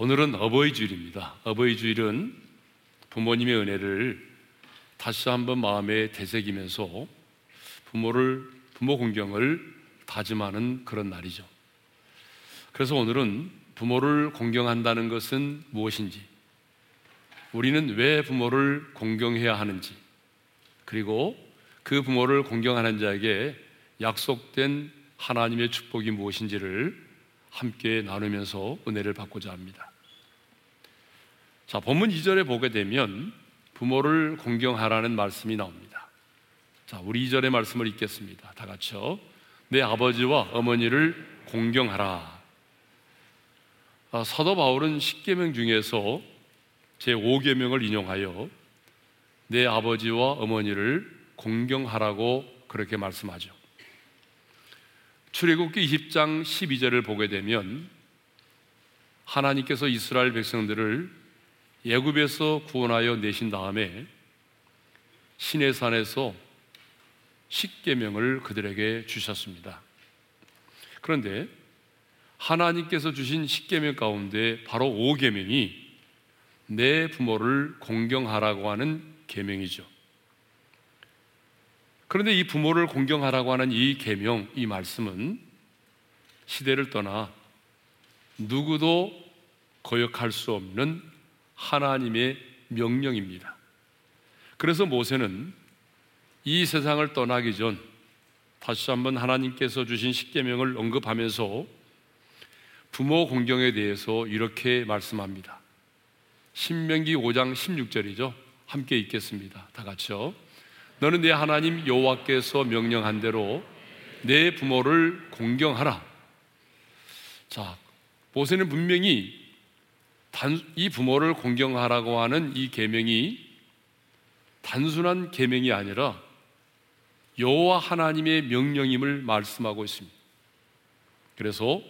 오늘은 어버이 주일입니다. 어버이 주일은 부모님의 은혜를 다시 한번 마음에 되새기면서 부모를 부모 공경을 다짐하는 그런 날이죠. 그래서 오늘은 부모를 공경한다는 것은 무엇인지, 우리는 왜 부모를 공경해야 하는지, 그리고 그 부모를 공경하는 자에게 약속된 하나님의 축복이 무엇인지를 함께 나누면서 은혜를 받고자 합니다. 자, 본문 2절에 보게 되면 부모를 공경하라는 말씀이 나옵니다. 자, 우리 2절의 말씀을 읽겠습니다. 다 같이요. 내 아버지와 어머니를 공경하라. 아, 사도 바울은 10계명 중에서 제 5계명을 인용하여 내 아버지와 어머니를 공경하라고 그렇게 말씀하죠. 출애굽기 20장 12절을 보게 되면 하나님께서 이스라엘 백성들을 예굽에서 구원하여 내신 다음에 신의 산에서 십계명을 그들에게 주셨습니다. 그런데 하나님께서 주신 십계명 가운데 바로 오계명이 내 부모를 공경하라고 하는 계명이죠. 그런데 이 부모를 공경하라고 하는 이 계명, 이 말씀은 시대를 떠나 누구도 거역할 수 없는 하나님의 명령입니다. 그래서 모세는 이 세상을 떠나기 전 다시 한번 하나님께서 주신 십계명을 언급하면서 부모 공경에 대해서 이렇게 말씀합니다. 신명기 5장 16절이죠. 함께 읽겠습니다. 다 같이요. 너는 내 하나님 여호와께서 명령한 대로 내 부모를 공경하라. 자, 모세는 분명히 단, 이 부모를 공경하라고 하는 이 계명이 단순한 계명이 아니라 여호와 하나님의 명령임을 말씀하고 있습니다. 그래서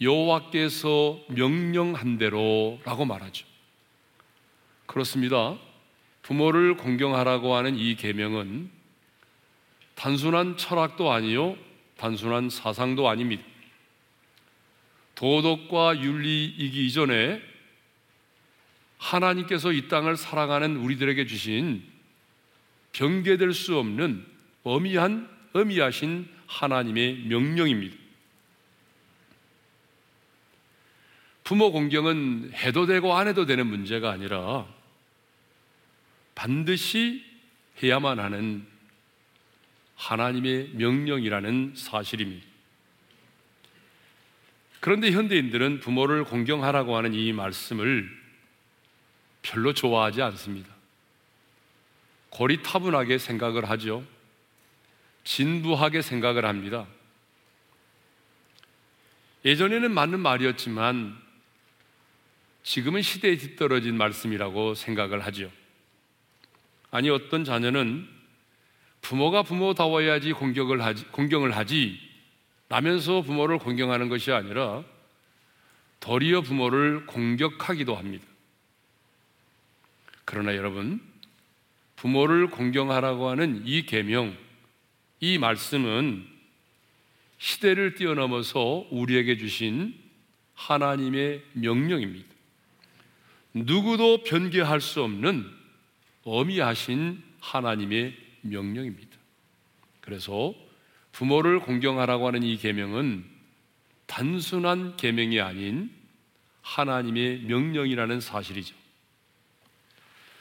여호와께서 명령한 대로라고 말하죠. 그렇습니다. 부모를 공경하라고 하는 이 계명은 단순한 철학도 아니요, 단순한 사상도 아닙니다. 도덕과 윤리이기 이전에 하나님께서 이 땅을 살아가는 우리들에게 주신 변개될 수 없는 어미한 어미하신 하나님의 명령입니다. 부모 공경은 해도 되고 안 해도 되는 문제가 아니라 반드시 해야만 하는 하나님의 명령이라는 사실입니다. 그런데 현대인들은 부모를 공경하라고 하는 이 말씀을 별로 좋아하지 않습니다. 고리타분하게 생각을 하죠. 진부하게 생각을 합니다. 예전에는 맞는 말이었지만 지금은 시대에 뒤떨어진 말씀이라고 생각을 하죠. 아니 어떤 자녀는 부모가 부모다워야지 공격을 하지, 공경을 하지 라면서 부모를 공경하는 것이 아니라 도리어 부모를 공격하기도 합니다. 그러나 여러분 부모를 공경하라고 하는 이 계명, 이 말씀은 시대를 뛰어넘어서 우리에게 주신 하나님의 명령입니다. 누구도 변개할 수 없는 어미하신 하나님의 명령입니다. 그래서 부모를 공경하라고 하는 이 계명은 단순한 계명이 아닌 하나님의 명령이라는 사실이죠.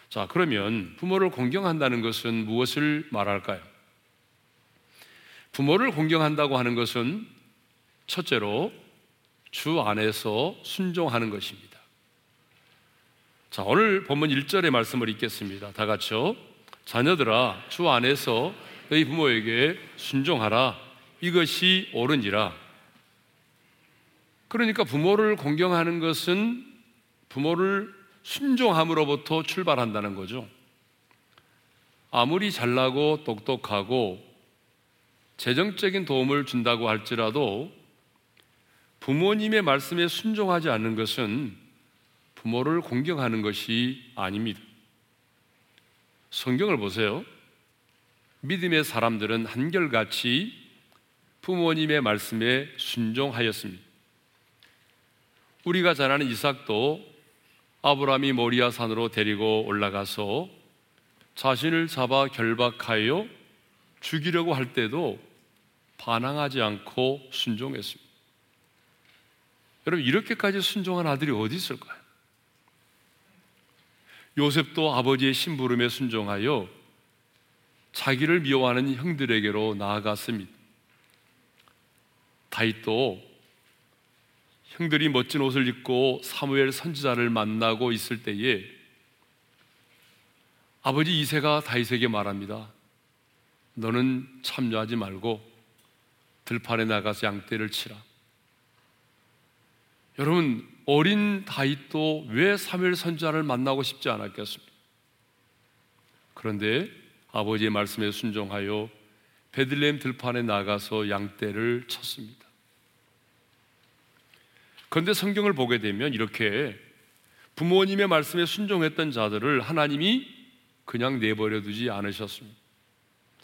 자, 그러면 부모를 공경한다는 것은 무엇을 말할까요? 부모를 공경한다고 하는 것은 첫째로 주 안에서 순종하는 것입니다. 자, 오늘 본문 1절의 말씀을 읽겠습니다. 다 같이요. 자녀들아, 주 안에서 너희 부모에게 순종하라. 이것이 옳은지라. 그러니까 부모를 공경하는 것은 부모를 순종함으로부터 출발한다는 거죠. 아무리 잘나고 똑똑하고 재정적인 도움을 준다고 할지라도 부모님의 말씀에 순종하지 않는 것은 부모를 공경하는 것이 아닙니다. 성경을 보세요. 믿음의 사람들은 한결같이 부모님의 말씀에 순종하였습니다. 우리가 잘 아는 이삭도 아브라함이 모리아 산으로 데리고 올라가서 자신을 잡아 결박하여 죽이려고 할 때도 반항하지 않고 순종했습니다. 여러분 이렇게까지 순종한 아들이 어디 있을까요? 요셉도 아버지의 심부름에 순종하여 자기를 미워하는 형들에게로 나아갔습니다. 다윗도 형들이 멋진 옷을 입고 사무엘 선지자를 만나고 있을 때에 아버지 이세가 다윗에게 말합니다. 너는 참여하지 말고 들판에 나가서 양떼를 치라. 여러분 어린 다윗도 왜 사무엘 선지자를 만나고 싶지 않았겠습니까? 그런데 아버지의 말씀에 순종하여 베들레헴 들판에 나가서 양떼를 쳤습니다. 그런데 성경을 보게 되면 이렇게 부모님의 말씀에 순종했던 자들을 하나님이 그냥 내버려 두지 않으셨습니다.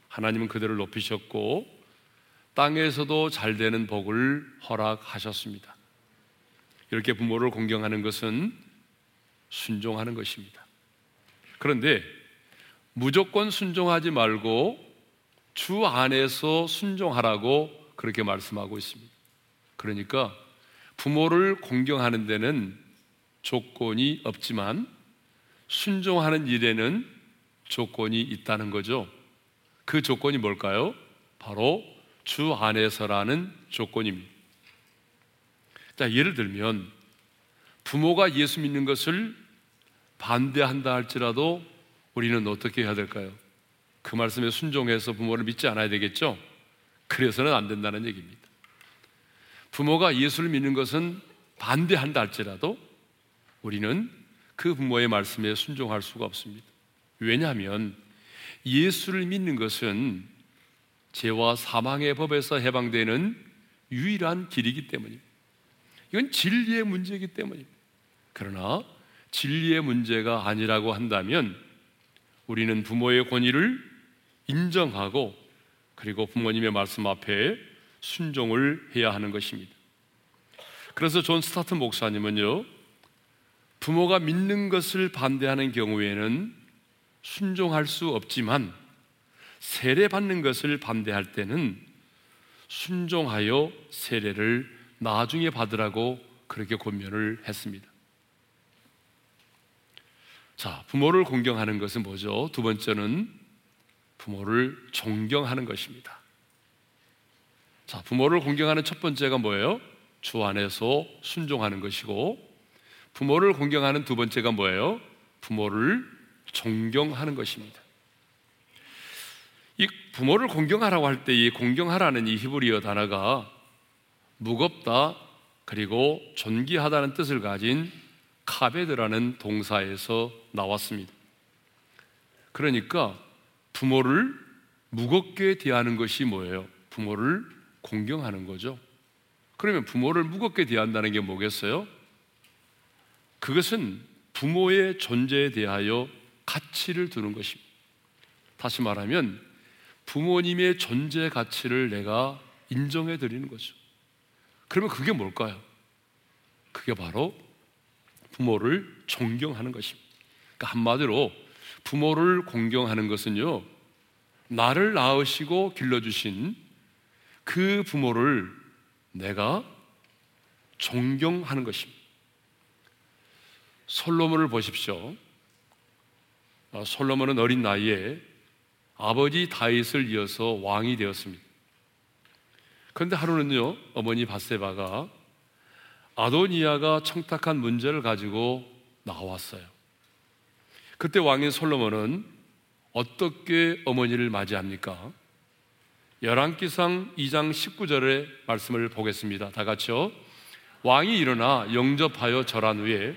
하나님은 그들을 높이셨고 땅에서도 잘 되는 복을 허락하셨습니다. 이렇게 부모를 공경하는 것은 순종하는 것입니다. 그런데 무조건 순종하지 말고 주 안에서 순종하라고 그렇게 말씀하고 있습니다. 그러니까 부모를 공경하는 데는 조건이 없지만 순종하는 일에는 조건이 있다는 거죠. 그 조건이 뭘까요? 바로 주 안에서라는 조건입니다. 자, 예를 들면 부모가 예수 믿는 것을 반대한다 할지라도 우리는 어떻게 해야 될까요? 그 말씀에 순종해서 부모를 믿지 않아야 되겠죠? 그래서는 안 된다는 얘기입니다. 부모가 예수를 믿는 것은 반대한다 할지라도 우리는 그 부모의 말씀에 순종할 수가 없습니다. 왜냐하면 예수를 믿는 것은 죄와 사망의 법에서 해방되는 유일한 길이기 때문입니다. 이건 진리의 문제이기 때문입니다. 그러나 진리의 문제가 아니라고 한다면 우리는 부모의 권위를 인정하고 그리고 부모님의 말씀 앞에 순종을 해야 하는 것입니다. 그래서 존 스토트 목사님은요, 부모가 믿는 것을 반대하는 경우에는 순종할 수 없지만 세례받는 것을 반대할 때는 순종하여 세례를 나중에 받으라고 그렇게 권면을 했습니다. 자, 부모를 공경하는 것은 뭐죠? 두 번째는 부모를 존경하는 것입니다. 자, 부모를 공경하는 첫 번째가 뭐예요? 주 안에서 순종하는 것이고, 부모를 공경하는 두 번째가 뭐예요? 부모를 존경하는 것입니다. 이 부모를 공경하라고 할 때 이 공경하라는 이 히브리어 단어가 무겁다 그리고 존귀하다는 뜻을 가진 카베드라는 동사에서 나왔습니다. 그러니까 부모를 무겁게 대하는 것이 뭐예요? 부모를 공경하는 거죠. 그러면 부모를 무겁게 대한다는 게 뭐겠어요? 그것은 부모의 존재에 대하여 가치를 두는 것입니다. 다시 말하면 부모님의 존재 가치를 내가 인정해 드리는 거죠. 그러면 그게 뭘까요? 그게 바로 부모를 존경하는 것입니다. 그러니까 한마디로 부모를 공경하는 것은요, 나를 낳으시고 길러주신 그 부모를 내가 존경하는 것입니다. 솔로몬을 보십시오. 아, 솔로몬은 어린 나이에 아버지 다윗을 이어서 왕이 되었습니다. 그런데 하루는요, 어머니 바세바가 아도니아가 청탁한 문제를 가지고 나왔어요. 그때 왕인 솔로몬은 어떻게 어머니를 맞이합니까? 열왕기상 2장 19절의 말씀을 보겠습니다. 다 같이요. 왕이 일어나 영접하여 절한 후에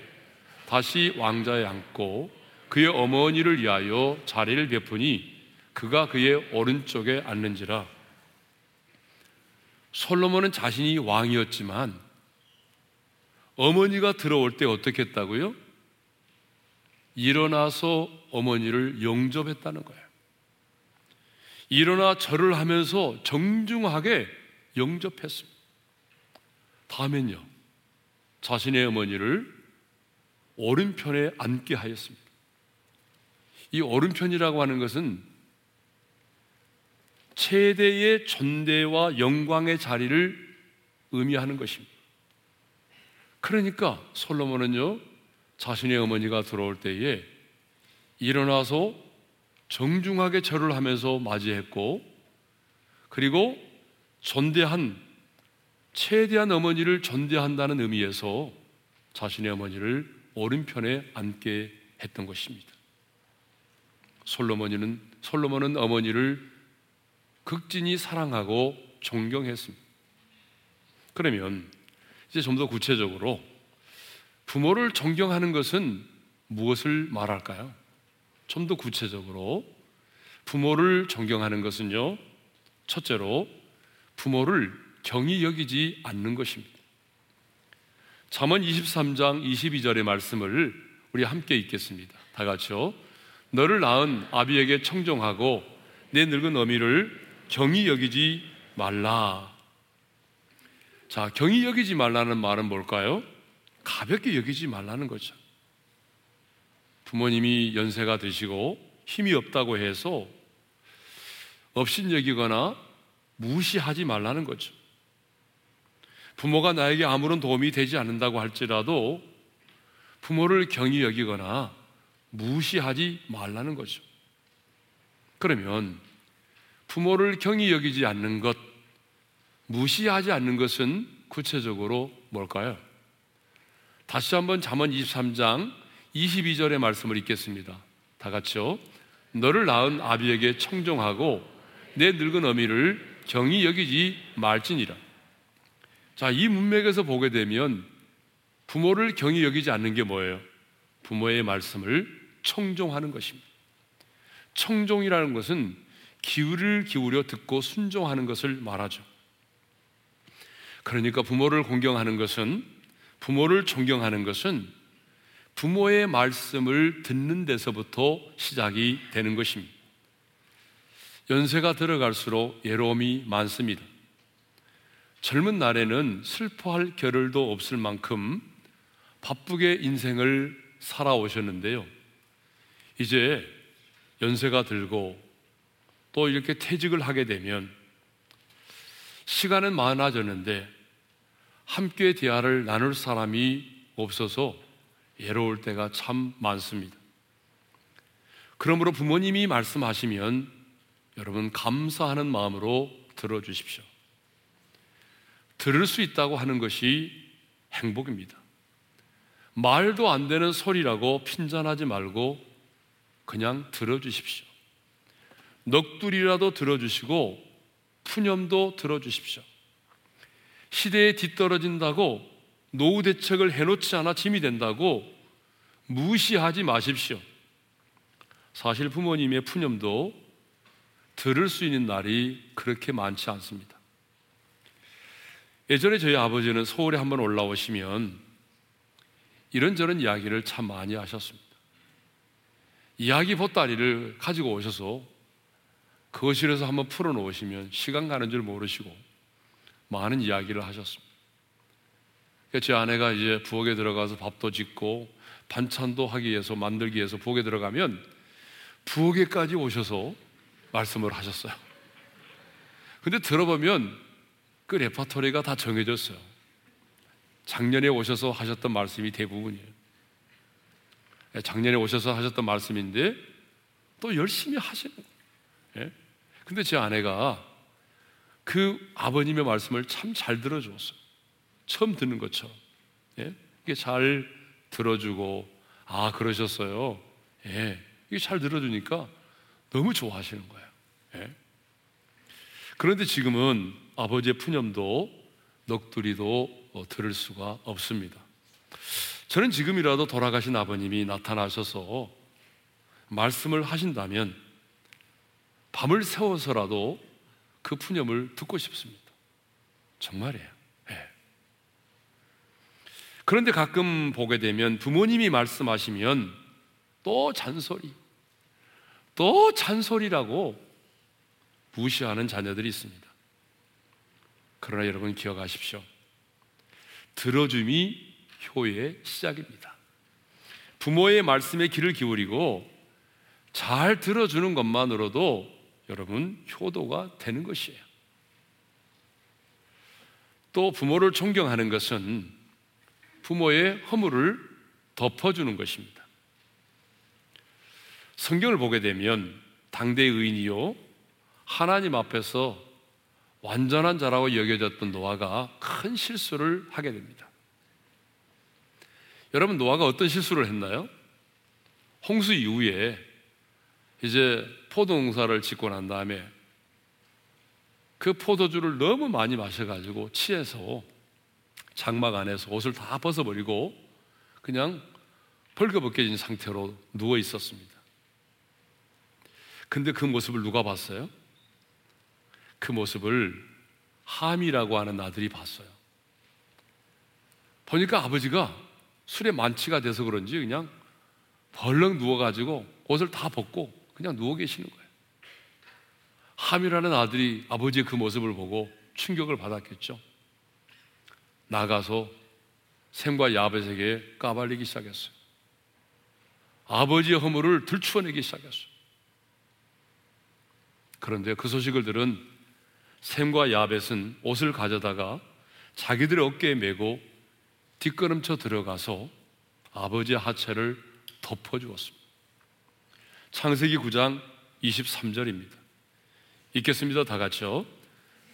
다시 왕자에 앉고 그의 어머니를 위하여 자리를 베푸니 그가 그의 오른쪽에 앉는지라. 솔로몬은 자신이 왕이었지만 어머니가 들어올 때 어떻게 했다고요? 일어나서 어머니를 영접했다는 거예요. 일어나 절을 하면서 정중하게 영접했습니다. 다음엔요. 자신의 어머니를 오른편에 앉게 하였습니다. 이 오른편이라고 하는 것은 최대의 존대와 영광의 자리를 의미하는 것입니다. 그러니까 솔로몬은요, 자신의 어머니가 들어올 때에 일어나서 정중하게 절을 하면서 맞이했고, 그리고 존대한, 최대한 어머니를 존대한다는 의미에서 자신의 어머니를 오른편에 앉게 했던 것입니다. 솔로몬은 솔로몬은 어머니를 극진히 사랑하고 존경했습니다. 그러면 이제 좀 더 구체적으로 부모를 존경하는 것은 무엇을 말할까요? 좀 더 구체적으로 부모를 존경하는 것은요. 첫째로 부모를 경히 여기지 않는 것입니다. 잠언 23장 22절의 말씀을 우리 함께 읽겠습니다. 다 같이요. 너를 낳은 아비에게 청종하고 내 늙은 어미를 경히 여기지 말라. 자, 경히 여기지 말라는 말은 뭘까요? 가볍게 여기지 말라는 거죠. 부모님이 연세가 드시고 힘이 없다고 해서 없인 여기거나 무시하지 말라는 거죠. 부모가 나에게 아무런 도움이 되지 않는다고 할지라도 부모를 경히 여기거나 무시하지 말라는 거죠. 그러면 부모를 경히 여기지 않는 것, 무시하지 않는 것은 구체적으로 뭘까요? 다시 한번 잠언 23장 22절의 말씀을 읽겠습니다. 다 같이요. 너를 낳은 아비에게 청종하고 내 늙은 어미를 경히 여기지 말지니라. 자, 이 문맥에서 보게 되면 부모를 경히 여기지 않는 게 뭐예요? 부모의 말씀을 청종하는 것입니다. 청종이라는 것은 기울을 기울여 듣고 순종하는 것을 말하죠. 그러니까 부모를 공경하는 것은 부모를 존경하는 것은 부모의 말씀을 듣는 데서부터 시작이 되는 것입니다. 연세가 들어갈수록 예로움이 많습니다. 젊은 날에는 슬퍼할 겨를도 없을 만큼 바쁘게 인생을 살아오셨는데요. 이제 연세가 들고 또 이렇게 퇴직을 하게 되면 시간은 많아졌는데 함께 대화를 나눌 사람이 없어서 외로울 때가 참 많습니다. 그러므로 부모님이 말씀하시면 여러분 감사하는 마음으로 들어주십시오. 들을 수 있다고 하는 것이 행복입니다. 말도 안 되는 소리라고 핀잔하지 말고 그냥 들어주십시오. 넋두리라도 들어주시고 푸념도 들어주십시오. 시대에 뒤떨어진다고 노후 대책을 해놓지 않아 짐이 된다고 무시하지 마십시오. 사실 부모님의 푸념도 들을 수 있는 날이 그렇게 많지 않습니다. 예전에 저희 아버지는 서울에 한번 올라오시면 이런저런 이야기를 참 많이 하셨습니다. 이야기 보따리를 가지고 오셔서 거실에서 한번 풀어놓으시면 시간 가는 줄 모르시고 많은 이야기를 하셨습니다. 제 아내가 이제 부엌에 들어가서 밥도 짓고 반찬도 하기 위해서 만들기 위해서 부엌에 들어가면 부엌에까지 오셔서 말씀을 하셨어요. 근데 들어보면 그 레퍼토리가 다 정해졌어요. 작년에 오셔서 하셨던 말씀이 대부분이에요. 예, 작년에 오셔서 하셨던 말씀인데 또 열심히 하시는 거예요. 예? 근데 제 아내가 그 아버님의 말씀을 참 잘 들어주었어요. 처음 듣는 것처럼. 예? 이게 잘 들어주고, 아, 그러셨어요. 예. 이게 잘 들어주니까 너무 좋아하시는 거예요. 예? 그런데 지금은 아버지의 푸념도 넋두리도 어, 들을 수가 없습니다. 저는 지금이라도 돌아가신 아버님이 나타나셔서 말씀을 하신다면 밤을 새워서라도 그 푸념을 듣고 싶습니다. 정말이에요. 네. 그런데 가끔 보게 되면 부모님이 말씀하시면 또 잔소리, 또 잔소리라고 무시하는 자녀들이 있습니다. 그러나 여러분 기억하십시오. 들어줌이 효의 시작입니다. 부모의 말씀에 귀를 기울이고 잘 들어주는 것만으로도 여러분 효도가 되는 것이에요. 또 부모를 존경하는 것은 부모의 허물을 덮어주는 것입니다. 성경을 보게 되면 당대 의인이요 하나님 앞에서 완전한 자라고 여겨졌던 노아가 큰 실수를 하게 됩니다. 여러분 노아가 어떤 실수를 했나요? 홍수 이후에 이제 포도 농사를 짓고 난 다음에 그 포도주를 너무 많이 마셔가지고 취해서 장막 안에서 옷을 다 벗어버리고 그냥 벌거벗겨진 상태로 누워 있었습니다. 근데 그 모습을 누가 봤어요? 그 모습을 함이라고 하는 아들이 봤어요. 보니까 아버지가 술에 만취가 돼서 그런지 그냥 벌렁 누워가지고 옷을 다 벗고 그냥 누워 계시는 거예요. 함이라는 아들이 아버지의 그 모습을 보고 충격을 받았겠죠. 나가서 샘과 야벳에게 까발리기 시작했어요. 아버지의 허물을 들추어내기 시작했어요. 그런데 그 소식을 들은 샘과 야벳은 옷을 가져다가 자기들의 어깨에 메고 뒷걸음쳐 들어가서 아버지의 하체를 덮어주었습니다. 창세기 9장 23절입니다. 읽겠습니다. 다 같이요.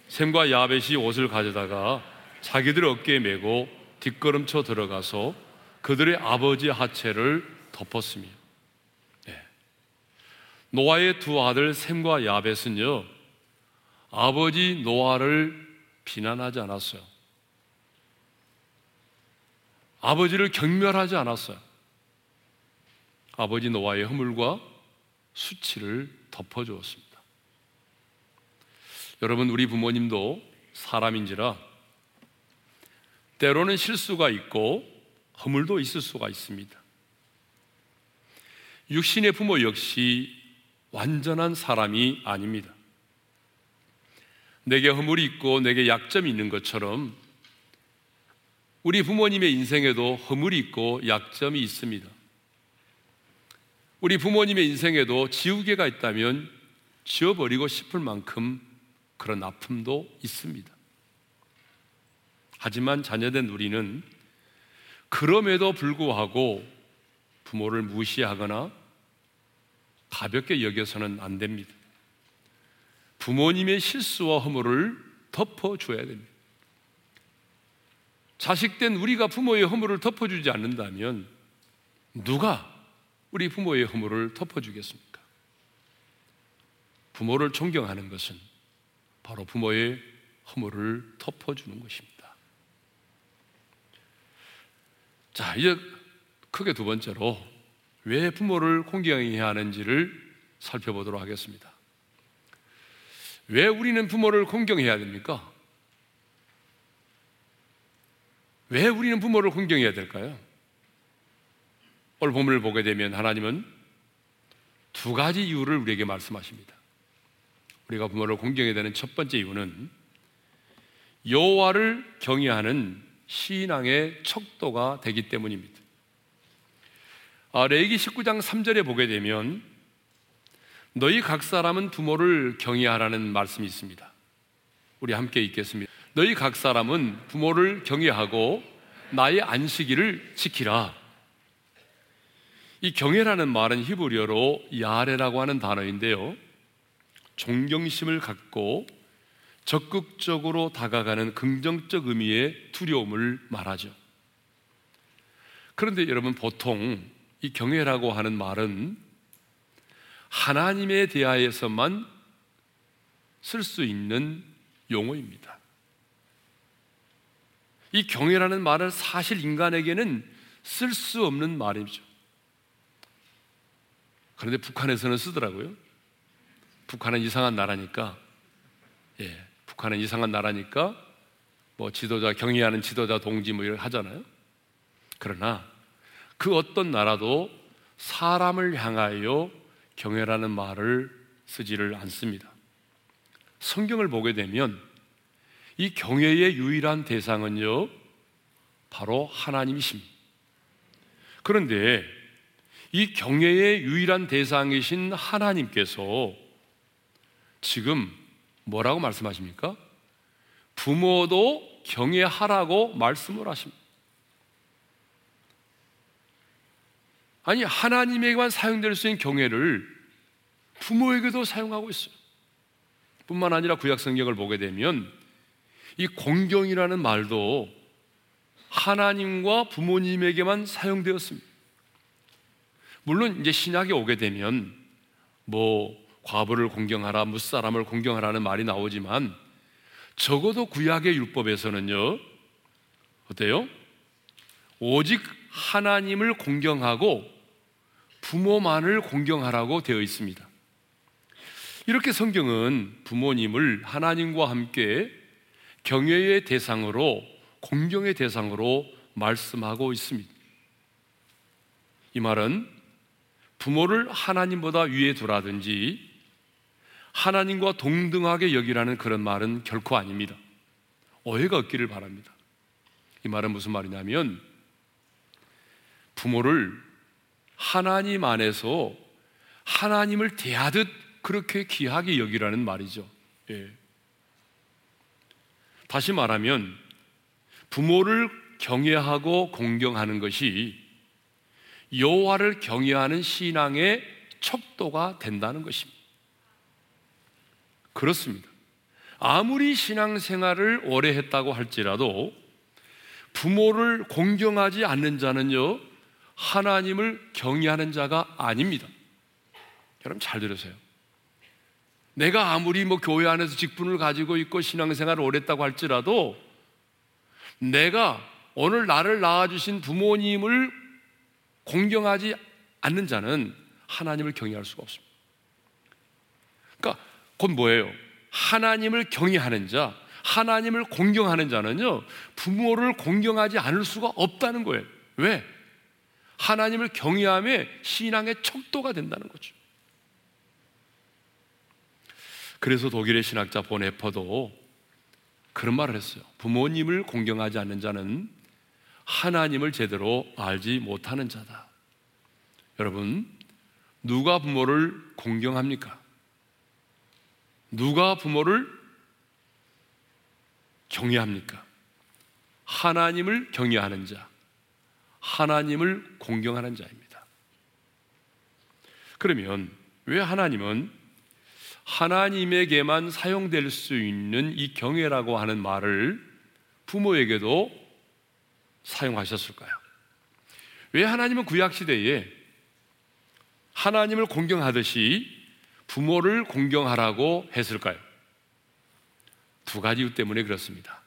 샘과 야벳이 옷을 가져다가 자기들 어깨에 메고 뒷걸음쳐 들어가서 그들의 아버지 하체를 덮었습니다. 네. 노아의 두 아들 샘과 야벳은요, 아버지 노아를 비난하지 않았어요. 아버지를 경멸하지 않았어요. 아버지 노아의 허물과 수치를 덮어주었습니다. 여러분, 우리 부모님도 사람인지라 때로는 실수가 있고 허물도 있을 수가 있습니다. 육신의 부모 역시 완전한 사람이 아닙니다. 내게 허물이 있고 내게 약점이 있는 것처럼 우리 부모님의 인생에도 허물이 있고 약점이 있습니다. 우리 부모님의 인생에도 지우개가 있다면 지워버리고 싶을 만큼 그런 아픔도 있습니다. 하지만 자녀된 우리는 그럼에도 불구하고 부모를 무시하거나 가볍게 여겨서는 안 됩니다. 부모님의 실수와 허물을 덮어줘야 됩니다. 자식된 우리가 부모의 허물을 덮어주지 않는다면 누가 우리 부모의 허물을 덮어주겠습니까? 부모를 존경하는 것은 바로 부모의 허물을 덮어주는 것입니다. 자, 이제 크게 두 번째로 왜 부모를 공경해야 하는지를 살펴보도록 하겠습니다. 왜 우리는 부모를 공경해야 됩니까? 왜 우리는 부모를 공경해야 될까요? 오늘 본문을 보게 되면 하나님은 두 가지 이유를 우리에게 말씀하십니다. 우리가 부모를 공경해야 되는 첫 번째 이유는 여호와를 경외하는 신앙의 척도가 되기 때문입니다. 아, 레기 19장 3절에 보게 되면 너희 각 사람은 부모를 경외하라는 말씀이 있습니다. 우리 함께 읽겠습니다. 너희 각 사람은 부모를 경외하고 나의 안식일을 지키라. 이 경외라는 말은 히브리어로 야레라고 하는 단어인데요. 존경심을 갖고 적극적으로 다가가는 긍정적 의미의 두려움을 말하죠. 그런데 여러분 보통 이 경외라고 하는 말은 하나님에 대하여서만 쓸 수 있는 용어입니다. 이 경외라는 말을 사실 인간에게는 쓸 수 없는 말이죠. 그런데 북한에서는 쓰더라고요. 북한은 이상한 나라니까, 예, 북한은 이상한 나라니까, 뭐 지도자, 경의하는 지도자 동지 뭐 이런 하잖아요. 그러나 그 어떤 나라도 사람을 향하여 경외라는 말을 쓰지를 않습니다. 성경을 보게 되면 이 경외의 유일한 대상은요, 바로 하나님이십니다. 그런데 이 경외의 유일한 대상이신 하나님께서 지금 뭐라고 말씀하십니까? 부모도 경외하라고 말씀을 하십니다. 아니, 하나님에게만 사용될 수 있는 경외를 부모에게도 사용하고 있어요. 뿐만 아니라 구약 성경을 보게 되면 이 공경이라는 말도 하나님과 부모님에게만 사용되었습니다. 물론 이제 신약에 오게 되면 뭐 과부를 공경하라, 무사람을 공경하라는 말이 나오지만 적어도 구약의 율법에서는요, 어때요? 오직 하나님을 공경하고 부모만을 공경하라고 되어 있습니다. 이렇게 성경은 부모님을 하나님과 함께 경외의 대상으로 공경의 대상으로 말씀하고 있습니다. 이 말은 부모를 하나님보다 위에 두라든지 하나님과 동등하게 여기라는 그런 말은 결코 아닙니다. 오해가 없기를 바랍니다. 이 말은 무슨 말이냐면 부모를 하나님 안에서 하나님을 대하듯 그렇게 귀하게 여기라는 말이죠. 예. 다시 말하면 부모를 경외하고 공경하는 것이 여호와를 경외하는 신앙의 척도가 된다는 것입니다. 그렇습니다. 아무리 신앙생활을 오래 했다고 할지라도 부모를 공경하지 않는 자는요 하나님을 경외하는 자가 아닙니다. 여러분 잘 들으세요. 내가 아무리 뭐 교회 안에서 직분을 가지고 있고 신앙생활을 오래 했다고 할지라도 내가 오늘 나를 낳아주신 부모님을 공경하지 않는 자는 하나님을 경외할 수가 없습니다. 그러니까 곧 뭐예요? 하나님을 경외하는 자, 하나님을 공경하는 자는요, 부모를 공경하지 않을 수가 없다는 거예요. 왜? 하나님을 경외함에 신앙의 척도가 된다는 거죠. 그래서 독일의 신학자 보네퍼도 그런 말을 했어요. 부모님을 공경하지 않는 자는 하나님을 제대로 알지 못하는 자다. 여러분, 누가 부모를 공경합니까? 누가 부모를 경외합니까? 하나님을 경외하는 자, 하나님을 공경하는 자입니다. 그러면 왜 하나님은 하나님에게만 사용될 수 있는 이 경외라고 하는 말을 부모에게도 사용하셨을까요? 왜 하나님은 구약 시대에 하나님을 공경하듯이 부모를 공경하라고 했을까요? 두 가지 이유 때문에 그렇습니다.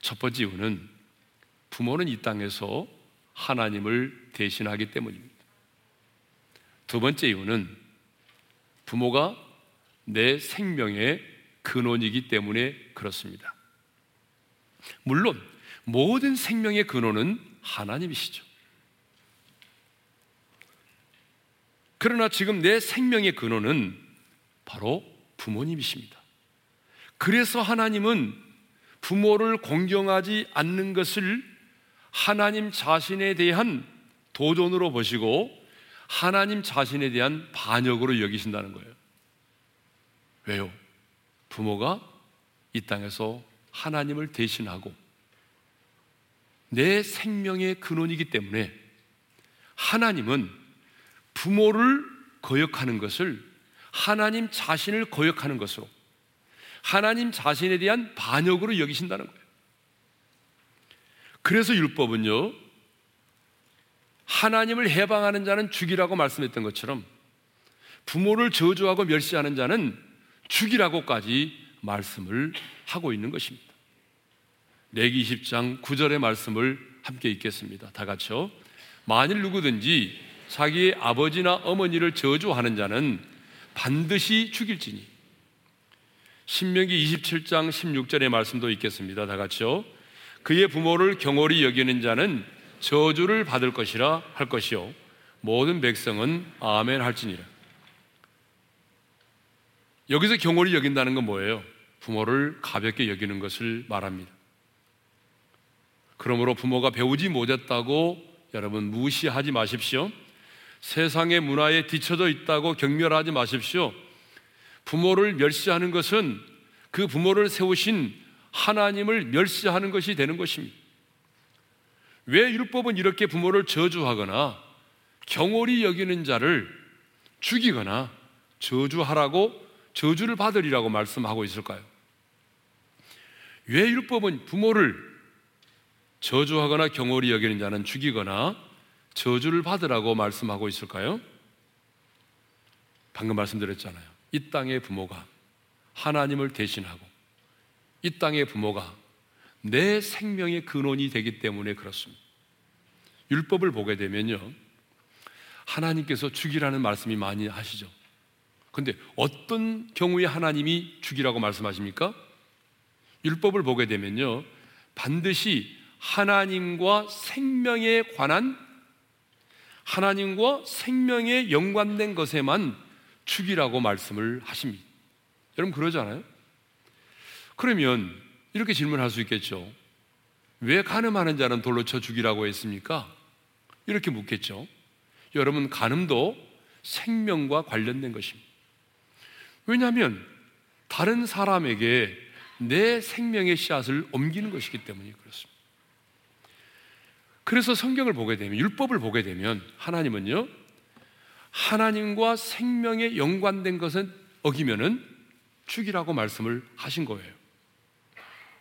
첫 번째 이유는 부모는 이 땅에서 하나님을 대신하기 때문입니다. 두 번째 이유는 부모가 내 생명의 근원이기 때문에 그렇습니다. 물론 모든 생명의 근원은 하나님이시죠. 그러나 지금 내 생명의 근원은 바로 부모님이십니다. 그래서 하나님은 부모를 공경하지 않는 것을 하나님 자신에 대한 도전으로 보시고 하나님 자신에 대한 반역으로 여기신다는 거예요. 왜요? 부모가 이 땅에서 하나님을 대신하고 내 생명의 근원이기 때문에 하나님은 부모를 거역하는 것을 하나님 자신을 거역하는 것으로 하나님 자신에 대한 반역으로 여기신다는 거예요. 그래서 율법은요, 하나님을 해방하는 자는 죽이라고 말씀했던 것처럼 부모를 저주하고 멸시하는 자는 죽이라고까지 말씀을 하고 있는 것입니다. 내기 20장 9절의 말씀을 함께 읽겠습니다. 다 같이요. 만일 누구든지 자기의 아버지나 어머니를 저주하는 자는 반드시 죽일지니. 신명기 27장 16절의 말씀도 읽겠습니다. 다 같이요. 그의 부모를 경홀히 여기는 자는 저주를 받을 것이라 할 것이요 모든 백성은 아멘 할지니라. 여기서 경홀히 여긴다는 건 뭐예요? 부모를 가볍게 여기는 것을 말합니다. 그러므로 부모가 배우지 못했다고 여러분 무시하지 마십시오. 세상의 문화에 뒤처져 있다고 경멸하지 마십시오. 부모를 멸시하는 것은 그 부모를 세우신 하나님을 멸시하는 것이 되는 것입니다. 왜 율법은 이렇게 부모를 저주하거나 경홀히 여기는 자를 죽이거나 저주하라고 저주를 받으리라고 말씀하고 있을까요? 왜 율법은 부모를 저주하거나 경홀히 여기는 자는 죽이거나 저주를 받으라고 말씀하고 있을까요? 방금 말씀드렸잖아요. 이 땅의 부모가 하나님을 대신하고 이 땅의 부모가 내 생명의 근원이 되기 때문에 그렇습니다. 율법을 보게 되면요. 하나님께서 죽이라는 말씀이 많이 하시죠. 근데 어떤 경우에 하나님이 죽이라고 말씀하십니까? 율법을 보게 되면요. 반드시 하나님과 생명에 관한 하나님과 생명에 연관된 것에만 죽이라고 말씀을 하십니다. 여러분 그러잖아요? 그러면 이렇게 질문할 수 있겠죠. 왜 가늠하는 자는 돌로 쳐 죽이라고 했습니까? 이렇게 묻겠죠. 여러분, 가늠도 생명과 관련된 것입니다. 왜냐하면 다른 사람에게 내 생명의 씨앗을 옮기는 것이기 때문에 그렇습니다. 그래서 성경을 보게 되면, 율법을 보게 되면, 하나님은요, 하나님과 생명에 연관된 것은 어기면은 죽이라고 말씀을 하신 거예요.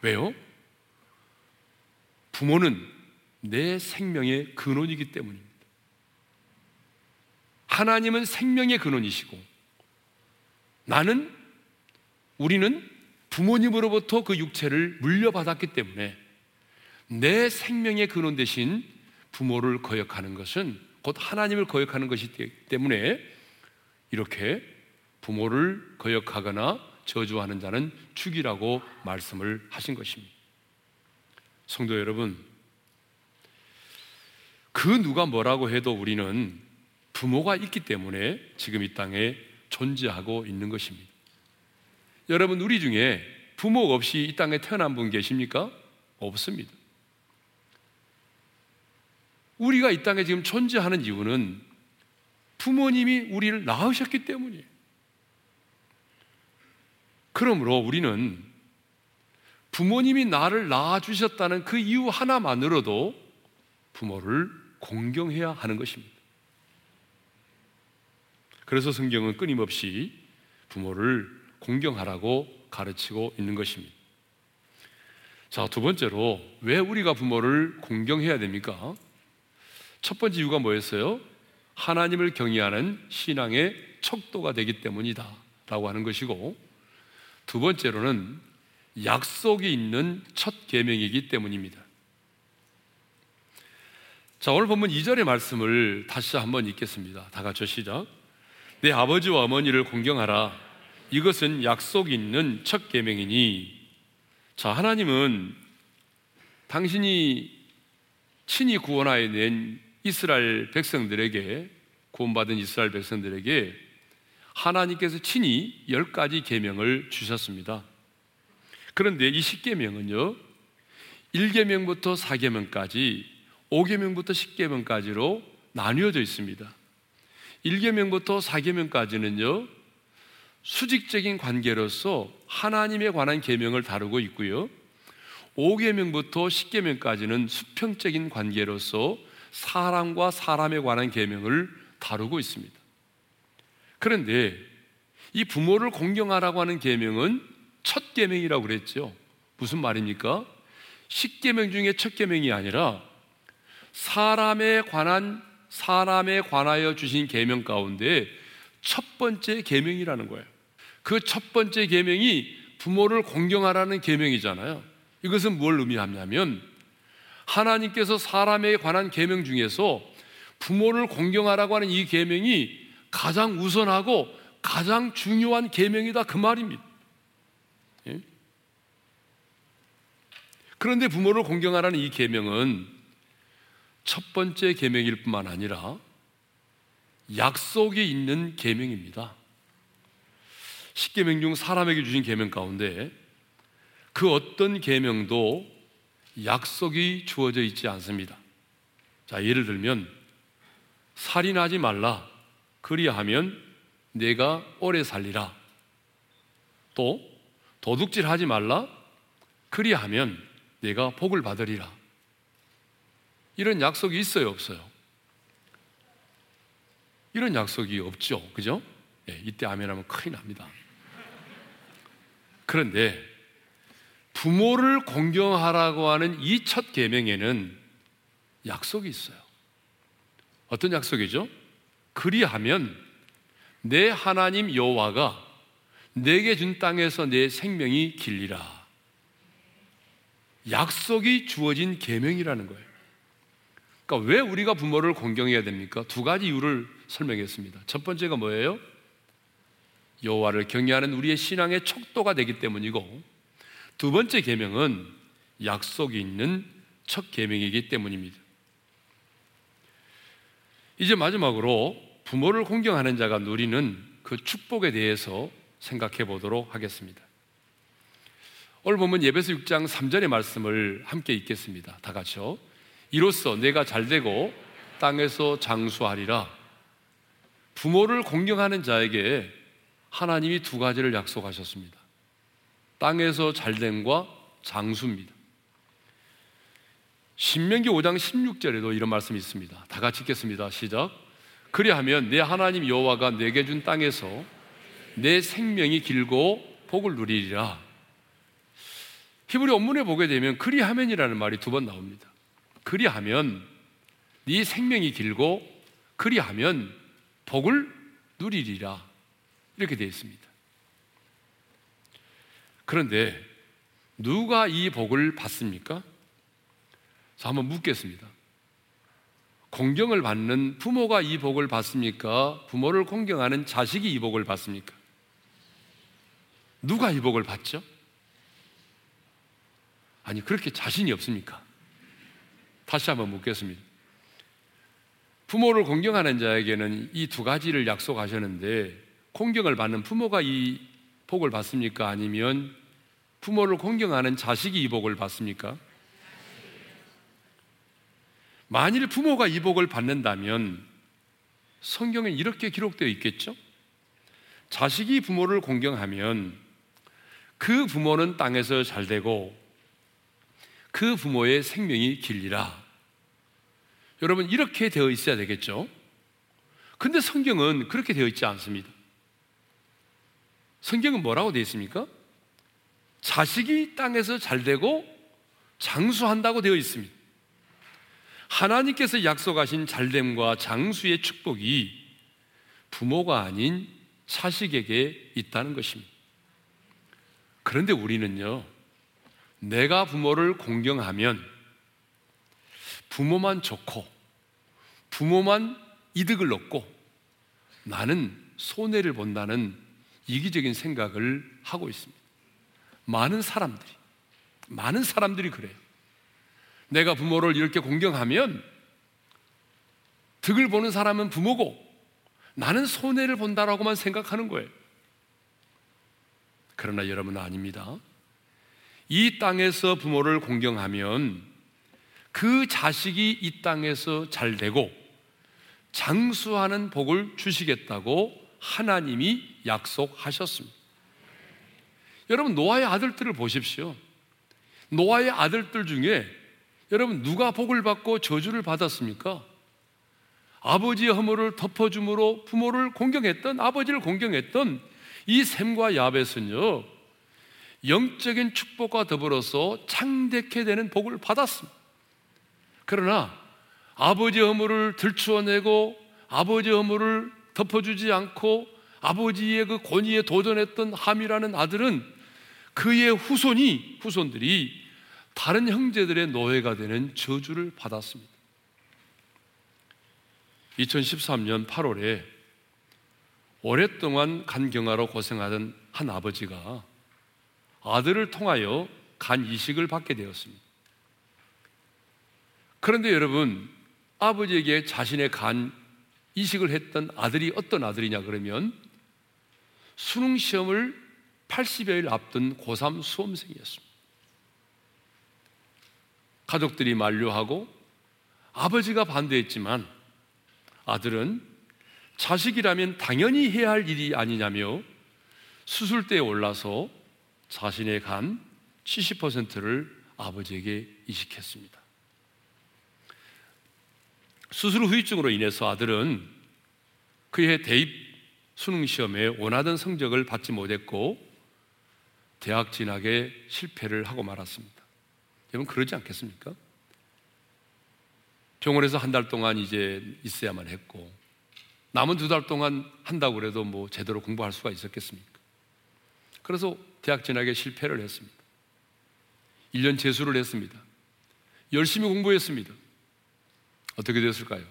왜요? 부모는 내 생명의 근원이기 때문입니다. 하나님은 생명의 근원이시고 나는 우리는 부모님으로부터 그 육체를 물려받았기 때문에 내 생명의 근원 대신 부모를 거역하는 것은 곧 하나님을 거역하는 것이기 때문에 이렇게 부모를 거역하거나 저주하는 자는 죽이라고 말씀을 하신 것입니다. 성도 여러분, 그 누가 뭐라고 해도 우리는 부모가 있기 때문에 지금 이 땅에 존재하고 있는 것입니다. 여러분, 우리 중에 부모 없이 이 땅에 태어난 분 계십니까? 없습니다. 우리가 이 땅에 지금 존재하는 이유는 부모님이 우리를 낳으셨기 때문이에요. 그러므로 우리는 부모님이 나를 낳아주셨다는 그 이유 하나만으로도 부모를 공경해야 하는 것입니다. 그래서 성경은 끊임없이 부모를 공경하라고 가르치고 있는 것입니다. 자, 두 번째로 왜 우리가 부모를 공경해야 됩니까? 첫 번째 이유가 뭐였어요? 하나님을 경외하는 신앙의 척도가 되기 때문이다. 라고 하는 것이고, 두 번째로는 약속이 있는 첫 계명이기 때문입니다. 자, 오늘 본문 2절의 말씀을 다시 한번 읽겠습니다. 다 같이 시작. 내 아버지와 어머니를 공경하라. 이것은 약속 있는 첫 계명이니. 자, 하나님은 당신이 친히 구원하여 낸 이스라엘 백성들에게 구원받은 이스라엘 백성들에게 하나님께서 친히 열 가지 계명을 주셨습니다. 그런데 이 십계명은요. 1계명부터 4계명까지 5계명부터 10계명까지로 나뉘어져 있습니다. 1계명부터 4계명까지는요. 수직적인 관계로서 하나님에 관한 계명을 다루고 있고요. 5계명부터 10계명까지는 수평적인 관계로서 사람과 사람에 관한 계명을 다루고 있습니다. 그런데 이 부모를 공경하라고 하는 계명은 첫 계명이라고 그랬죠. 무슨 말입니까? 10계명 중에 첫 계명이 아니라 사람에 관한 사람에 관하여 주신 계명 가운데 첫 번째 계명이라는 거예요. 그 첫 번째 계명이 부모를 공경하라는 계명이잖아요. 이것은 뭘 의미하냐면 하나님께서 사람에 관한 계명 중에서 부모를 공경하라고 하는 이 계명이 가장 우선하고 가장 중요한 계명이다 그 말입니다. 예? 그런데 부모를 공경하라는 이 계명은 첫 번째 계명일 뿐만 아니라 약속이 있는 계명입니다. 십계명 중 사람에게 주신 계명 가운데 그 어떤 계명도 약속이 주어져 있지 않습니다. 자, 예를 들면 살인하지 말라. 그리하면 내가 오래 살리라. 또 도둑질 하지 말라. 그리하면 내가 복을 받으리라. 이런 약속이 있어요, 없어요? 이런 약속이 없죠. 그죠? 예, 이때 아멘하면 큰일 납니다. 그런데 부모를 공경하라고 하는 이 첫 계명에는 약속이 있어요. 어떤 약속이죠? 그리하면 내 하나님 여호와가 내게 준 땅에서 내 생명이 길리라. 약속이 주어진 계명이라는 거예요. 그러니까 왜 우리가 부모를 공경해야 됩니까? 두 가지 이유를 설명했습니다. 첫 번째가 뭐예요? 여호와를 경외하는 우리의 신앙의 척도가 되기 때문이고 두 번째 계명은 약속이 있는 첫 계명이기 때문입니다. 이제 마지막으로 부모를 공경하는 자가 누리는 그 축복에 대해서 생각해 보도록 하겠습니다. 오늘 보면 예배서 6장 3절의 말씀을 함께 읽겠습니다. 다 같이요. 이로써 내가 잘되고 땅에서 장수하리라. 부모를 공경하는 자에게 하나님이 두 가지를 약속하셨습니다. 땅에서 잘됨과 장수입니다. 신명기 5장 16절에도 이런 말씀이 있습니다. 다 같이 읽겠습니다. 시작. 그리하면 내 하나님 여호와가 내게 준 땅에서 내 생명이 길고 복을 누리리라. 히브리 원문에 보게 되면 그리하면이라는 말이 두 번 나옵니다. 그리하면 네 생명이 길고 그리하면 복을 누리리라. 이렇게 되어 있습니다. 그런데 누가 이 복을 받습니까? 자, 한번 묻겠습니다. 공경을 받는 부모가 이 복을 받습니까? 부모를 공경하는 자식이 이 복을 받습니까? 누가 이 복을 받죠? 아니, 그렇게 자신이 없습니까? 다시 한번 묻겠습니다. 부모를 공경하는 자에게는 이 두 가지를 약속하셨는데, 공경을 받는 부모가 이 복을 받습니까? 아니면 부모를 공경하는 자식이 이 복을 받습니까? 만일 부모가 이 복을 받는다면 성경에 이렇게 기록되어 있겠죠? 자식이 부모를 공경하면 그 부모는 땅에서 잘 되고 그 부모의 생명이 길리라. 여러분, 이렇게 되어 있어야 되겠죠? 근데 성경은 그렇게 되어 있지 않습니다. 성경은 뭐라고 되어 있습니까? 자식이 땅에서 잘 되고 장수한다고 되어 있습니다. 하나님께서 약속하신 잘됨과 장수의 축복이 부모가 아닌 자식에게 있다는 것입니다. 그런데 우리는요, 내가 부모를 공경하면 부모만 좋고 부모만 이득을 얻고 나는 손해를 본다는 이기적인 생각을 하고 있습니다. 많은 사람들이, 많은 사람들이 그래요. 내가 부모를 이렇게 공경하면 득을 보는 사람은 부모고 나는 손해를 본다라고만 생각하는 거예요. 그러나 여러분은 아닙니다. 이 땅에서 부모를 공경하면 그 자식이 이 땅에서 잘 되고 장수하는 복을 주시겠다고 하나님이 약속하셨습니다. 여러분, 노아의 아들들을 보십시오. 노아의 아들들 중에 여러분, 누가 복을 받고 저주를 받았습니까? 아버지의 허물을 덮어줌으로 부모를 공경했던, 아버지를 공경했던 이 샘과 야벳은요, 영적인 축복과 더불어서 창대케 되는 복을 받았습니다. 그러나 아버지의 허물을 들추어내고 아버지의 허물을 덮어주지 않고 아버지의 그 권위에 도전했던 함이라는 아들은 그의 후손이 후손들이 다른 형제들의 노예가 되는 저주를 받았습니다. 2013년 8월에 오랫동안 간경화로 고생하던 한 아버지가 아들을 통하여 간 이식을 받게 되었습니다. 그런데 여러분, 아버지에게 자신의 간 이식을 했던 아들이 어떤 아들이냐 그러면 수능 시험을 80여일 앞둔 고3 수험생이었습니다. 가족들이 만류하고 아버지가 반대했지만 아들은 자식이라면 당연히 해야 할 일이 아니냐며 수술대에 올라서 자신의 간 70%를 아버지에게 이식했습니다. 수술 후유증으로 인해서 아들은 그의 대입 수능 시험에 원하던 성적을 받지 못했고 대학 진학에 실패를 하고 말았습니다. 여러분 그러지 않겠습니까? 병원에서 한 달 동안 이제 있어야만 했고 남은 두 달 동안 한다고 그래도 뭐 제대로 공부할 수가 있었겠습니까? 그래서 대학 진학에 실패를 했습니다. 1년 재수를 했습니다. 열심히 공부했습니다. 어떻게 됐을까요?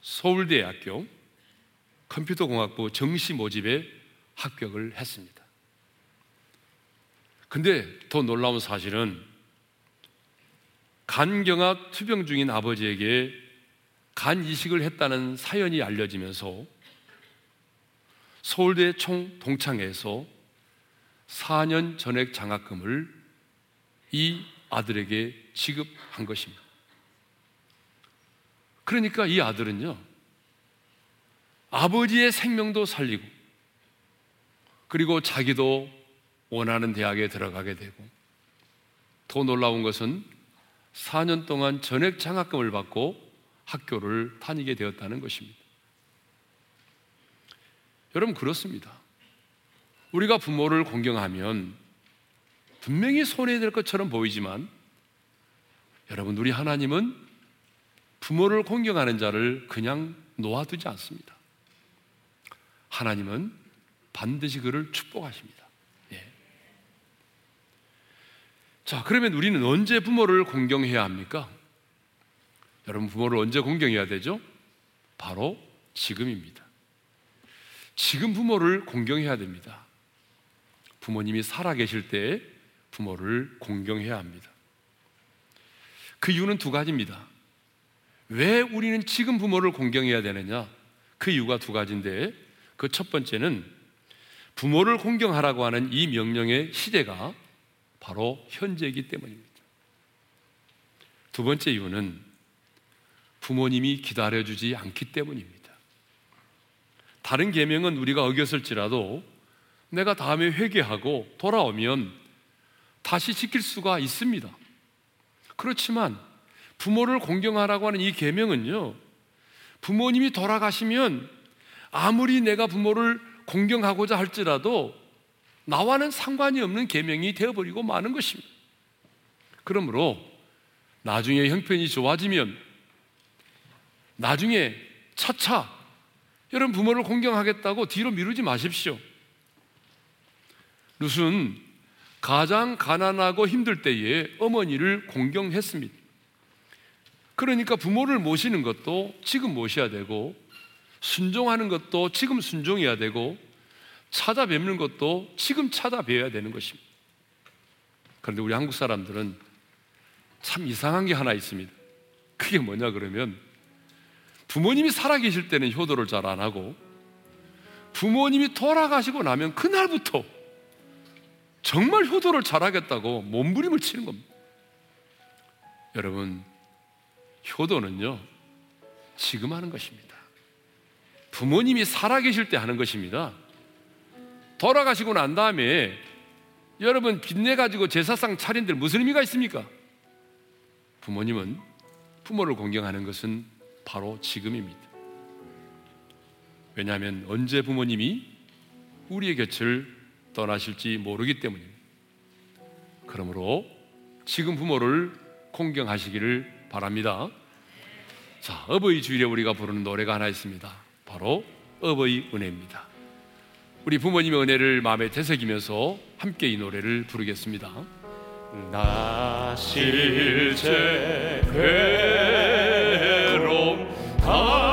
서울대학교 컴퓨터공학부 정시 모집에 합격을 했습니다. 근데 더 놀라운 사실은 간경화 투병 중인 아버지에게 간 이식을 했다는 사연이 알려지면서 서울대 총 동창회에서 4년 전액 장학금을 이 아들에게 지급한 것입니다. 그러니까 이 아들은요, 아버지의 생명도 살리고, 그리고 자기도 원하는 대학에 들어가게 되고, 더 놀라운 것은 4년 동안 전액 장학금을 받고 학교를 다니게 되었다는 것입니다. 여러분, 그렇습니다. 우리가 부모를 공경하면 분명히 손해될 것처럼 보이지만 여러분, 우리 하나님은 부모를 공경하는 자를 그냥 놓아두지 않습니다. 하나님은 반드시 그를 축복하십니다. 예. 자, 그러면 우리는 언제 부모를 공경해야 합니까? 여러분, 부모를 언제 공경해야 되죠? 바로 지금입니다. 지금 부모를 공경해야 됩니다. 부모님이 살아계실 때 부모를 공경해야 합니다. 그 이유는 두 가지입니다. 왜 우리는 지금 부모를 공경해야 되느냐? 그 이유가 두 가지인데 그 첫 번째는 부모를 공경하라고 하는 이 명령의 시대가 바로 현재이기 때문입니다. 두 번째 이유는 부모님이 기다려주지 않기 때문입니다. 다른 계명은 우리가 어겼을지라도 내가 다음에 회개하고 돌아오면 다시 지킬 수가 있습니다. 그렇지만 부모를 공경하라고 하는 이 계명은요. 부모님이 돌아가시면 아무리 내가 부모를 공경하고자 할지라도 나와는 상관이 없는 계명이 되어버리고 마는 것입니다. 그러므로 나중에 형편이 좋아지면 나중에 차차 여러분 부모를 공경하겠다고 뒤로 미루지 마십시오. 룻은 가장 가난하고 힘들 때에 어머니를 공경했습니다. 그러니까 부모를 모시는 것도 지금 모셔야 되고 순종하는 것도 지금 순종해야 되고 찾아뵙는 것도 지금 찾아뵈야 되는 것입니다. 그런데 우리 한국 사람들은 참 이상한 게 하나 있습니다. 그게 뭐냐 그러면 부모님이 살아계실 때는 효도를 잘 안 하고 부모님이 돌아가시고 나면 그날부터 정말 효도를 잘하겠다고 몸부림을 치는 겁니다. 여러분, 효도는요, 지금 하는 것입니다. 부모님이 살아계실 때 하는 것입니다. 돌아가시고 난 다음에 여러분 빚내가지고 제사상 차린들 무슨 의미가 있습니까? 부모님은 부모를 공경하는 것은 바로 지금입니다. 왜냐하면 언제 부모님이 우리의 곁을 떠나실지 모르기 때문입니다. 그러므로 지금 부모를 공경하시기를 바랍니다. 자, 어버이 주일에 우리가 부르는 노래가 하나 있습니다. 바로 어버이 은혜입니다. 우리 부모님의 은혜를 마음에 되새기면서 함께 이 노래를 부르겠습니다. 나 실제 괴로움 다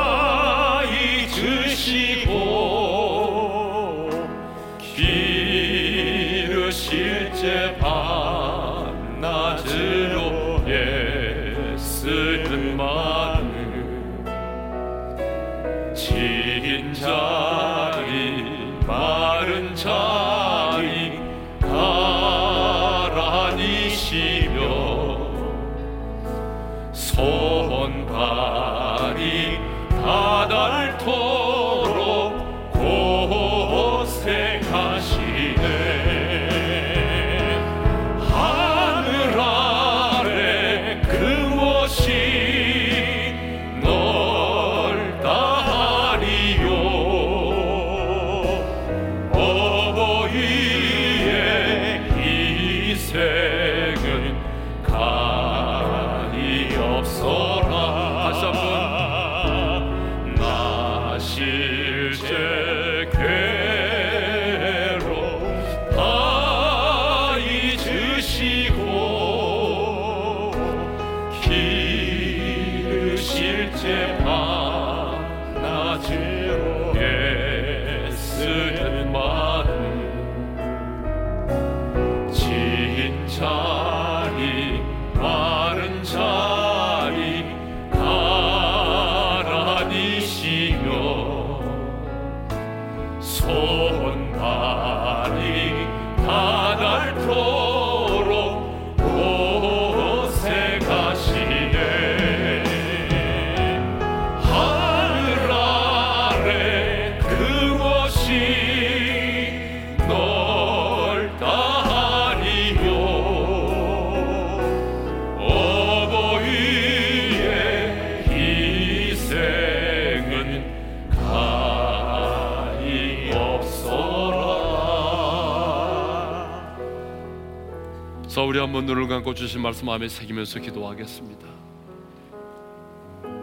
주신 말씀 마음에 새기면서 기도하겠습니다.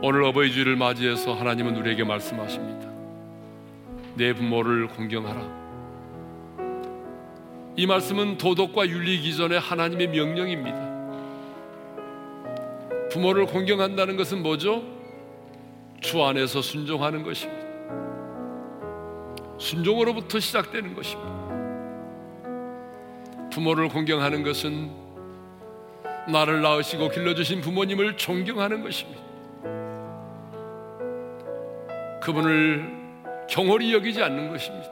오늘 어버이 주일을 맞이해서 하나님은 우리에게 말씀하십니다. 내 부모를 공경하라. 이 말씀은 도덕과 윤리 기존의 하나님의 명령입니다. 부모를 공경한다는 것은 뭐죠? 주 안에서 순종하는 것입니다. 순종으로부터 시작되는 것입니다. 부모를 공경하는 것은 나를 낳으시고 길러주신 부모님을 존경하는 것입니다. 그분을 경홀히 여기지 않는 것입니다.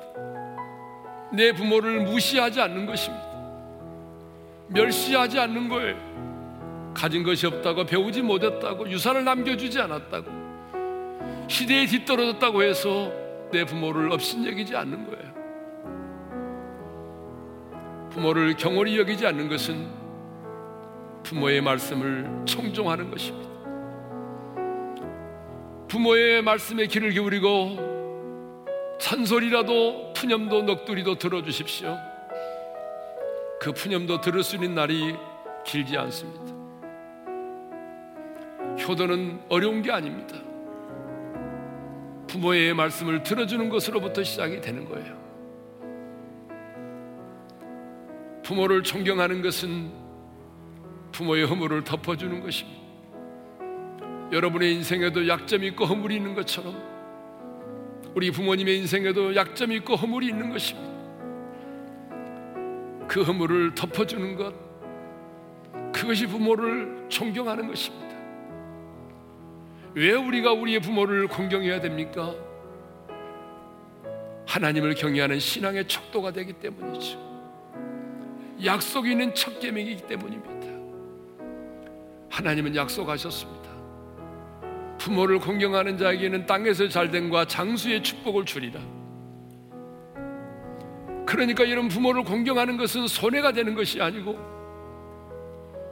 내 부모를 무시하지 않는 것입니다. 멸시하지 않는 거예요. 가진 것이 없다고 배우지 못했다고 유산을 남겨주지 않았다고 시대에 뒤떨어졌다고 해서 내 부모를 업신여기지 않는 거예요. 부모를 경홀히 여기지 않는 것은 부모의 말씀을 청종하는 것입니다. 부모의 말씀에 귀를 기울이고 찬소리라도 푸념도 넋두리도 들어주십시오. 그 푸념도 들을 수 있는 날이 길지 않습니다. 효도는 어려운 게 아닙니다. 부모의 말씀을 들어주는 것으로부터 시작이 되는 거예요. 부모를 존경하는 것은 부모의 허물을 덮어주는 것입니다. 여러분의 인생에도 약점이 있고 허물이 있는 것처럼 우리 부모님의 인생에도 약점이 있고 허물이 있는 것입니다. 그 허물을 덮어주는 것, 그것이 부모를 존경하는 것입니다. 왜 우리가 우리의 부모를 공경해야 됩니까? 하나님을 경외하는 신앙의 척도가 되기 때문이죠. 약속이 있는 첫 계명이기 때문입니다. 하나님은 약속하셨습니다. 부모를 공경하는 자에게는 땅에서 잘됨과 장수의 축복을 주리라. 그러니까 이런 부모를 공경하는 것은 손해가 되는 것이 아니고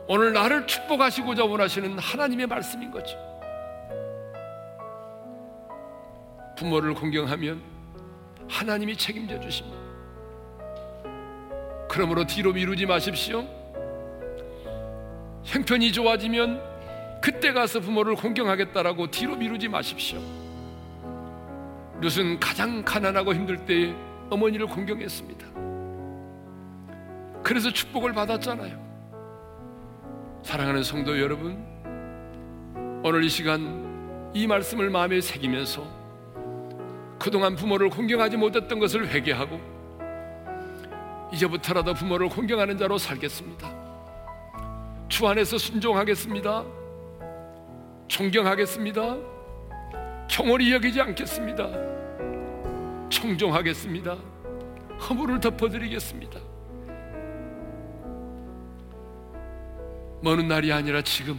오늘 나를 축복하시고자 원하시는 하나님의 말씀인 거죠. 부모를 공경하면 하나님이 책임져 주십니다. 그러므로 뒤로 미루지 마십시오. 형편이 좋아지면 그때 가서 부모를 공경하겠다라고 뒤로 미루지 마십시오. 룻은 가장 가난하고 힘들 때 어머니를 공경했습니다. 그래서 축복을 받았잖아요. 사랑하는 성도 여러분, 오늘 이 시간 이 말씀을 마음에 새기면서 그동안 부모를 공경하지 못했던 것을 회개하고 이제부터라도 부모를 공경하는 자로 살겠습니다. 주 안에서 순종하겠습니다. 존경하겠습니다. 경홀히 여기지 않겠습니다. 청종하겠습니다. 허물을 덮어드리겠습니다. 먼 날이 아니라 지금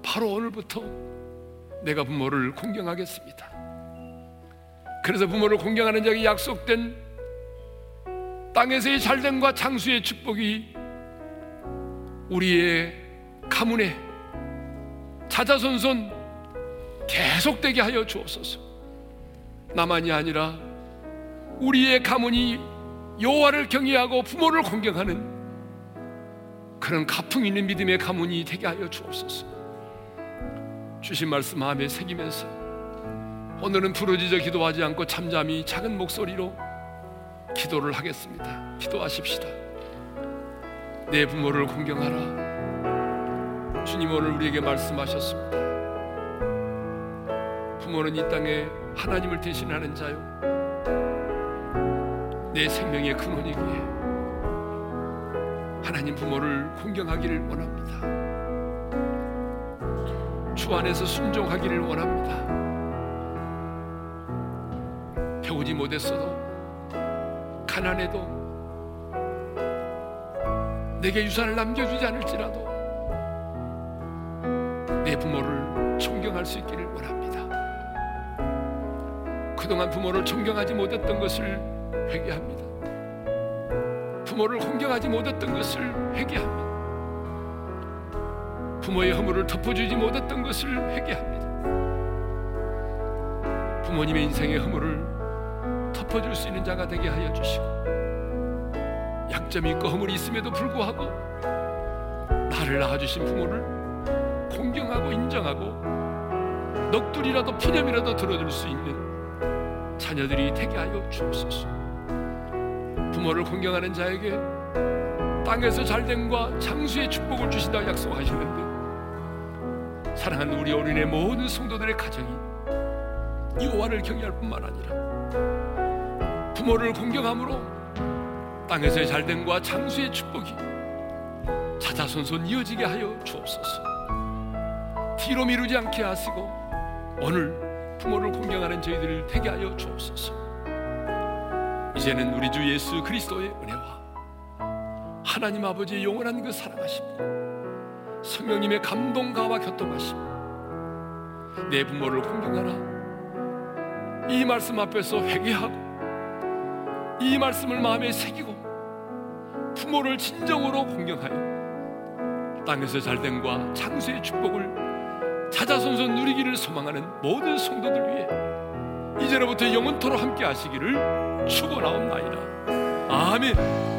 바로 오늘부터 내가 부모를 공경하겠습니다. 그래서 부모를 공경하는 자에게 약속된 땅에서의 잘됨과 장수의 축복이 우리의 가문에 자자손손 계속되게 하여 주옵소서. 나만이 아니라 우리의 가문이 여호와를 경외하고 부모를 공경하는 그런 가풍 있는 믿음의 가문이 되게 하여 주옵소서. 주신 말씀 마음에 새기면서 오늘은 부르짖어 기도하지 않고 잠잠히 작은 목소리로 기도를 하겠습니다. 기도하십시다. 내 부모를 공경하라. 주님 오늘 우리에게 말씀하셨습니다. 부모는 이 땅에 하나님을 대신하는 자요. 내 생명의 근원이기에 하나님 부모를 공경하기를 원합니다. 주 안에서 순종하기를 원합니다. 배우지 못했어도 가난해도 내게 유산을 남겨주지 않을지라도 내 부모를 존경할 수 있기를 원합니다. 그동안 부모를 존경하지 못했던 것을 회개합니다. 부모를 공경하지 못했던 것을 회개합니다. 부모의 허물을 덮어주지 못했던 것을 회개합니다. 부모님의 인생의 허물을 덮어줄 수 있는 자가 되게 하여 주시고 약점이 있고 허물이 있음에도 불구하고 나를 낳아주신 부모를 공경하고 인정하고 넋두리라도 피념이라도 들어줄 수 있는 자녀들이 되게 하여 주옵소서. 부모를 공경하는 자에게 땅에서 잘됨과 장수의 축복을 주신다고 약속하시는데 사랑하는 우리 어린의 모든 성도들의 가정이 여호와를 경외할 뿐만 아니라 부모를 공경함으로 땅에서의 잘됨과 장수의 축복이 자자손손 이어지게 하여 주옵소서. 뒤로 미루지 않게 하시고 오늘 부모를 공경하는 저희들을 되게 하여 주옵소서. 이제는 우리 주 예수 그리스도의 은혜와 하나님 아버지의 영원한 그 사랑하심, 성령님의 감동가와 교통하심, 내 부모를 공경하라. 이 말씀 앞에서 회개하고 이 말씀을 마음에 새기고 부모를 진정으로 공경하여 땅에서 잘됨과 장수의 축복을 자자손손 누리기를 소망하는 모든 성도들 위해 이제로부터 영원토로 함께 하시기를 축원하옵나이다. 아멘.